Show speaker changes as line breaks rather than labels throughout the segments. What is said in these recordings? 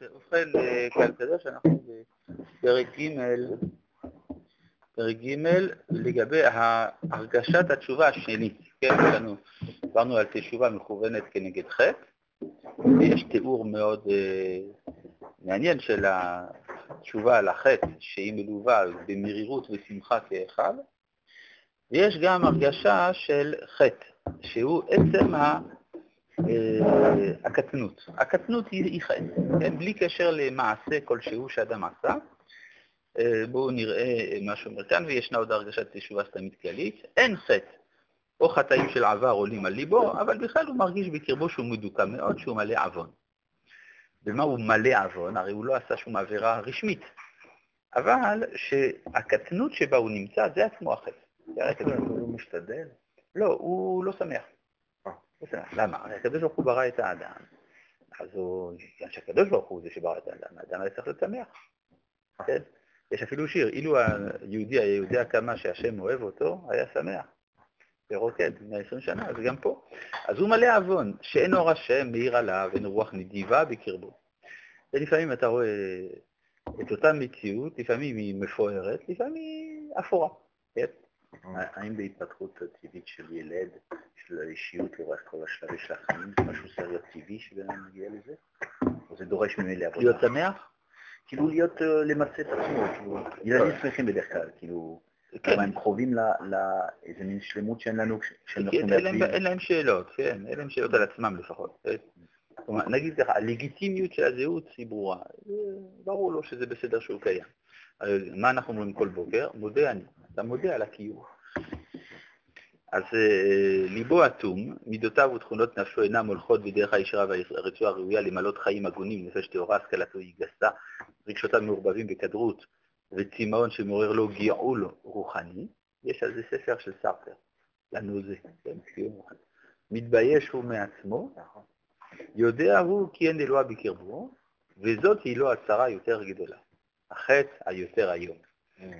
ובכן, כאן קדוש, אנחנו בפרק ג', פרק ג', לגבי הרגשת התשובה השנית. כן, לנו, דיברנו על תשובה מכוונת כנגד חטא, ויש תיאור מאוד uh, מעניין של התשובה על החטא, שהיא מלווה במרירות ושמחה כאחד, ויש גם הרגשה של חטא, שהוא עצם ה... אה, הקטנות. הקטנות היא חטא, כן? בלי קשר למעשה כלשהו שאדם עשה. אה, בואו נראה מה שאומר כאן, וישנה עוד הרגשת תשובה סתמית כללית. אין חטא, או חטאים של עבר עולים על ליבו, אבל בכלל הוא מרגיש בקרבו שהוא מדוכא מאוד, שהוא מלא עוון. ומה הוא מלא עוון? הרי הוא לא עשה שום עבירה רשמית. אבל שהקטנות שבה הוא נמצא, זה עצמו החטא.
הוא משתדל?
לא, הוא לא שמח. למה? הקדוש ברוך הוא ברא את האדם, אז הוא, כיוון שהקדוש ברוך הוא זה שברא את האדם, האדם היה צריך שמח. כן? יש אפילו שיר, אילו היהודי היה יודע כמה שהשם אוהב אותו, היה שמח. ורוקד, לפני עשרים שנה, אז גם פה. אז הוא מלא עוון, שאין אור השם מאיר עליו, אין רוח נדיבה בקרבו. ולפעמים אתה רואה את אותה מציאות, לפעמים היא מפוארת, לפעמים היא אפורה. כן?
האם בהתפתחות הטבעית של ילד, של האישיות לאורך כל השלבים של החיים, זה משהו סרט טבעי שבן אדם מגיע לזה? או זה דורש ממילא עבודה?
להיות שמח?
כאילו להיות, אה, למצא את עצמו, כאילו, ילדים. שמחים בדרך כלל, כאילו,
כן.
הם קרובים לאיזה מין שלמות שאין לנו, כשאנחנו
כן, אין להם- אין להם שאלות, כן, אין להם שאלות על עצמם לפחות. כלומר, נגיד ככה, הלגיטימיות של הזהות היא ברורה. זה ברור לו שזה בסדר שהוא קיים. מה אנחנו אומרים כל בוקר? מודה אני. אתה מודה על הקיום. אז אה, ליבו אטום, מידותיו ותכונות נפשו אינם הולכות בדרך הישרה והרצועה הראויה למלות חיים הגונים, נפש טהורה, השכלתו היא גסה, רגשותיו מעורבבים בכדרות וצמאון שמעורר לו גאול רוחני. יש על זה ספר של סרטר, לנוזה, כן. מתבייש הוא מעצמו, יודע הוא כי אין אלוה בקרבו, וזאת היא לו הצרה יותר גדולה. החטא היותר איום.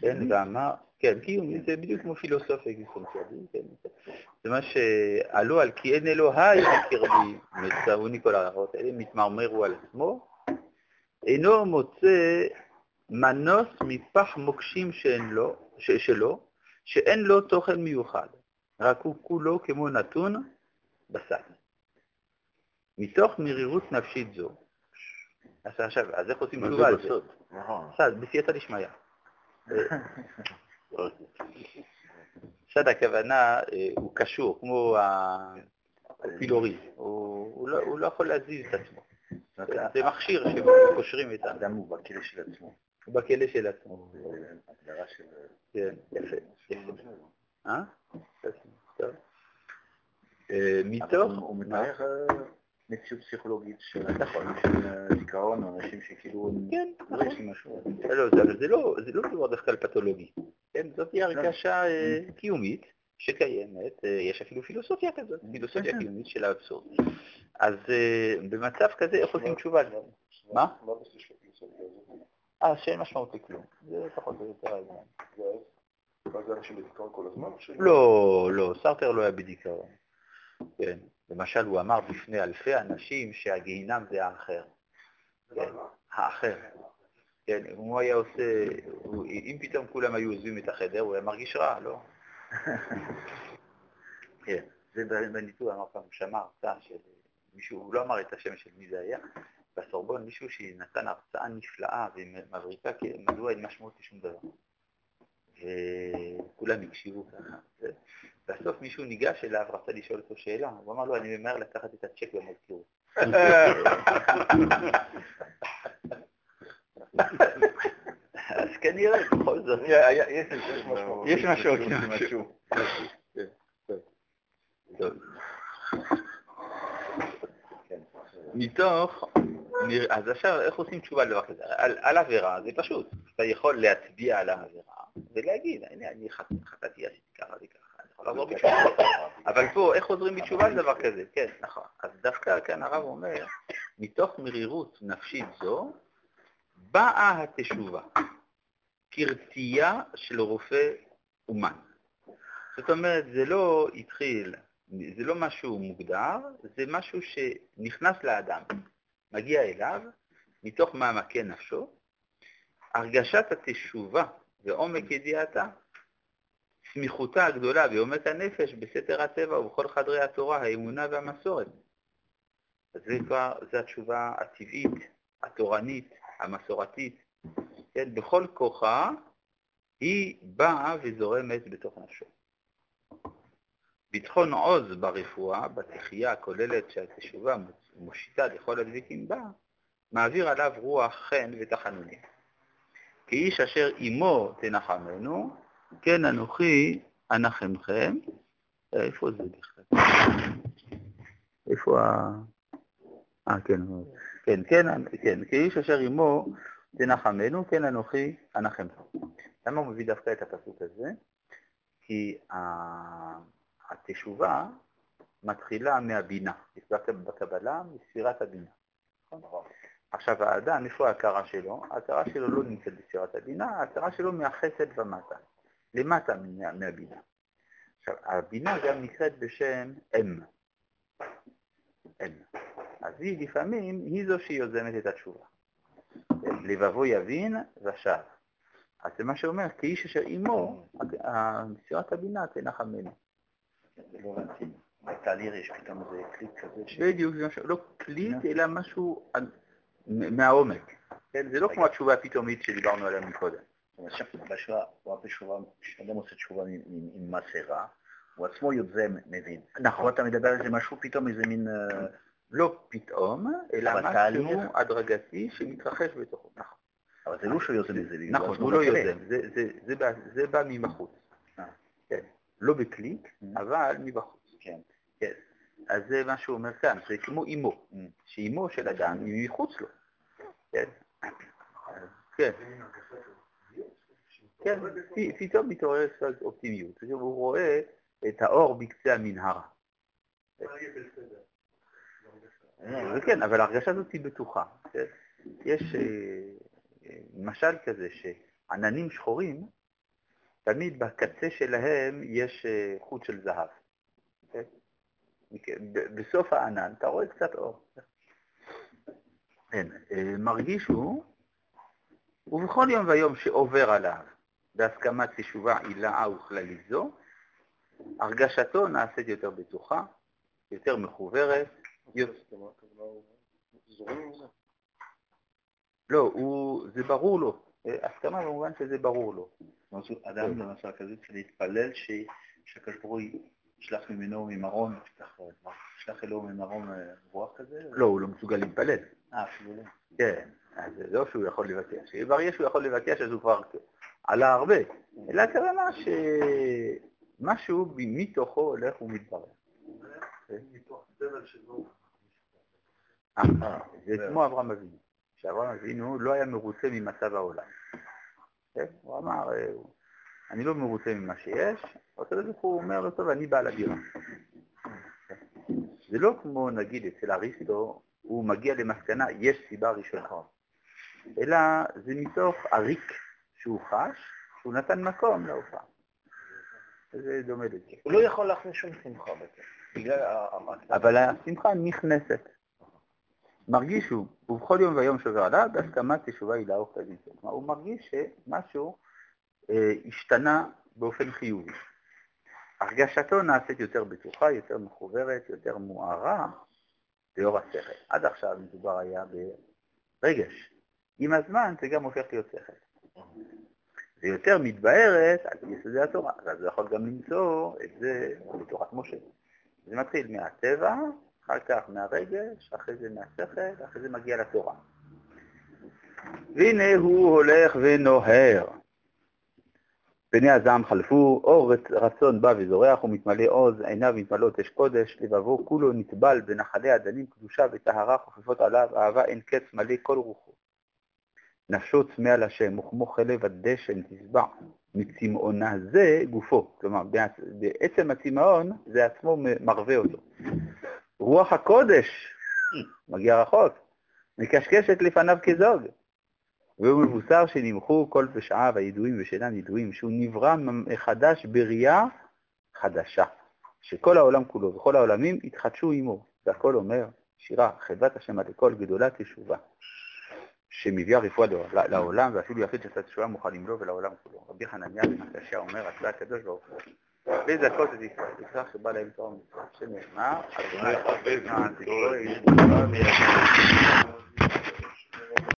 כן, ואמר, כן, קיום, זה בדיוק כמו פילוסופיה אקזיסטנציאלית, כן. זה מה שעלו על כי אין אלוהי בקרבי, מצאוני כל הרעות האלה, מתמרמרו על עצמו, אינו מוצא מנוס מפח מוקשים שאין לו, ש, שלו, שאין לו תוכן מיוחד, רק הוא כולו כמו נתון בסד. מתוך מרירות נפשית זו, אז עכשיו, אז איך עושים תשובה על זה?
נכון.
בסייעתא דשמיא. סד הכוונה אה, הוא קשור, כמו הפילורי, הוא לא הוא לא יכול להזיז את עצמו. זה מכשיר שקושרים את האדם,
הוא בכלא של עצמו.
הוא בכלא של עצמו.
זה הגדרה של...
כן, יפה. אה? טוב. אה, מתוך...
הוא מתאר אה, מציאות פסיכולוגית של אה, דיכאון, או אנשים שכאילו...
כן,
לא
נכון. לא, זה- לא, זה לא מדובר דווקא על פתולוגי. כן, זאת הרגשה אה, קיומית שקיימת, אה, יש אפילו פילוסופיה כזאת, פילוסופיה. קיומית של האבסורד. אז אה, במצב כזה, איך עושים תשובה? מה?
מה הבסיס של הפילוסופיה הזאת?
אה, שאין משמעות לכלום. זה פחות או יותר העניין.
ואז, ואז זה אנשים בדיכאון כל הזמן? או ש-
לא, לא, סרטר לא היה בדיכאון. כן, למשל הוא אמר בפני אלפי אנשים שהגיהינם זה האחר. כן, האחר. כן, אם הוא היה עושה, הוא- אם פתאום כולם היו עוזבים את החדר, הוא היה מרגיש רע, לא? כן, זה בניתוח אמר פעם, שמע הרצאה של מישהו, הוא לא אמר את השם של מי זה היה, בסורבון מישהו שנתן הרצאה נפלאה ומבריקה, כי מדוע אין משמעות לשום דבר. וכולם הקשיבו ככה. בסוף מישהו ניגש אליו, רצה לשאול אותו שאלה, הוא אמר לו, אני ממהר לקחת את הצ'ק במזכירות. אז כנראה, בכל זאת,
יש משמעות.
יש משהו,
יש
כן,
משהו.
כן.
כן.
מתוך, אז עכשיו איך עושים תשובה לדבר כזה? על, על עבירה זה פשוט, אתה יכול להצביע על העבירה ולהגיד, הנה אני חטאתי, עשיתי ככה וככה, אני יכול לעבור בתשובה. אבל פה, איך חוזרים בתשובה לדבר כזה? כן, נכון. אז דווקא כאן הרב אומר, מתוך מרירות נפשית זו, באה התשובה, כרטייה של רופא אומן. זאת אומרת, זה לא התחיל, זה לא משהו מוגדר, זה משהו שנכנס לאדם, מגיע אליו, מתוך מעמקי נפשו, הרגשת התשובה ועומק ידיעתה, סמיכותה הגדולה בעומק הנפש, בסתר הטבע ובכל חדרי התורה, האמונה והמסורת. אז זה כבר, זו התשובה הטבעית, התורנית, המסורתית. כן, בכל כוחה היא באה וזורמת בתוך נפשו. ביטחון עוז ברפואה, בתחייה הכוללת שהתשובה מושיטה לכל הדביקים בה, מעביר עליו רוח חן ותחנונים. כאיש אשר עמו תנחמנו, כן אנוכי אנחמכם. איפה זה בכלל? איפה ה... אה, כן, כן, כן, כן, כאיש אשר עמו תנחמנו, כן אנוכי אנחמכם. למה הוא מביא דווקא את הפסוק הזה? כי התשובה מתחילה מהבינה, בקבלה, מספירת הבינה. נכון? עכשיו האדם, איפה ההכרה שלו? ההכרה שלו לא נמצאת בספירת הבינה, ההכרה שלו מהחסד ומטה, למטה מהבינה. עכשיו, הבינה גם נקראת בשם אם. אם. אז היא לפעמים, היא זו שיוזמת את התשובה. לבבו יבין ושב. אז זה מה שאומר, כאיש אשר עמו, מסירת הבינה תנחמנו.
לא הבנתי. בתהליך יש פתאום איזה קליק כזה ש...
בדיוק, לא קליק, אלא משהו מהעומק. כן? זה לא כמו התשובה הפתאומית שדיברנו עליה מקודם.
בשואה, כשאדם עושה תשובה עם מסרה, הוא עצמו יוצא מבין.
נכון.
אתה מדבר על זה משהו פתאום, איזה מין...
לא פתאום, אלא משהו הדרגתי שמתרחש בתוכו. נכון.
אבל זה לא שהוא יוזם מזה,
נכון, הוא לא יודע, זה- זה- זה בא- מבחוץ.
אה.
כן. לא בקליק,
Mm.
אבל מבחוץ.
כן.
כן. אז זה מה שהוא אומר כאן, זה כמו אימו,
Mm.
שאימו של אדם היא מחוץ לו. כן. כן. כן, פתאום מתעוררת אופטימיות. הוא רואה את האור בקצה המנהרה. וכן, אבל ההרגשה הזאת היא בטוחה. כן? יש אה, אה, משל כזה שעננים שחורים, תמיד בקצה שלהם יש אה, חוט של זהב. כן? בסוף הענן אתה רואה קצת אור. כן, אה, מרגיש הוא, ובכל יום ויום שעובר עליו, בהסכמת תשובה עילאה וכללית זו, הרגשתו נעשית יותר בטוחה, יותר מחוברת.
זורם?
לא, הוא, זה ברור לו. אה, הסכמה במובן שזה ברור לו.
זאת אומרת, אדם במצב כזה צריך להתפלל שהקדוש ברוך הוא ישלח ממנו ממרום, ישלח- אלוהו ממרום אה, רוח כזה?
לא, הוא לא מסוגל להתפלל.
אה, אפילו לא.
כן, אז זה לא שהוא יכול לבקש. ברגע שהוא יכול לבקש, אז הוא כבר עלה הרבה. אלא הכוונה שמשהו מתוכו הולך ומתברר. אה, זה כמו אברהם אבינו. שאברהם אבינו לא היה מרוצה ממצב העולם. הוא אמר, אני לא מרוצה ממה שיש, הקדוש ברוך הוא אומר לו, טוב, אני בעל הדירה. זה לא כמו, נגיד, אצל אריסטו, הוא מגיע למסקנה, יש סיבה ראשונה. אלא זה מתוך הריק שהוא חש, שהוא נתן מקום להופעה. זה דומה לזה.
הוא לא יכול להכניס שום שמחה בעצם. בגלל ה- ה-
אבל השמחה נכנסת. מרגיש הוא, ובכל יום ויום שעובר עליו, בהסכמת תשובה הילה וכתבים. כלומר, הוא מרגיש שמשהו אה, השתנה באופן חיובי. הרגשתו נעשית יותר בטוחה, יותר מחוברת, יותר מוארה לאור השכל. עד עכשיו מדובר היה ברגש. עם הזמן זה גם הופך להיות שכל. זה יותר מתבהרת על יסודי התורה, אז הוא יכול גם למצוא את זה בתורת משה. זה מתחיל מהטבע, אחר כך מהרגש, אחרי זה מהשכל, אחרי זה מגיע לתורה. והנה הוא הולך ונוהר. פני הזעם חלפו, אור רצון בא וזורח ומתמלא עוז, עיניו מתמלאות אש קודש, לבבו כולו נטבל בנחלי הדנים קדושה וטהרה חופפות עליו, אהבה אין קץ מלא כל רוחו. נפשו צמא על השם, וכמו חלב הדשן תשבע מצמאונה זה גופו. כלומר, בעצ- בעצם הצמאון זה עצמו מרווה אותו. רוח הקודש, מגיע רחוק, מקשקשת לפניו כזוג. והוא מבוסר שנמחו כל פשעיו הידועים ושאינם ידועים, שהוא נברא מחדש בריאה חדשה, שכל העולם כולו וכל העולמים יתחדשו עמו. והכל אומר, שירה, חדבת השם עד לכל גדולה תשובה. שמביא הרפואה לעולם, ואפילו יחיד שעשה תשובה מוכנים לו ולעולם כולו. רבי חנניה בן עקשיא אומר, עשה הקדוש ברוך הוא. לזכות את ישראל, לכך שבא להם תורה ומצוות, שנאמר,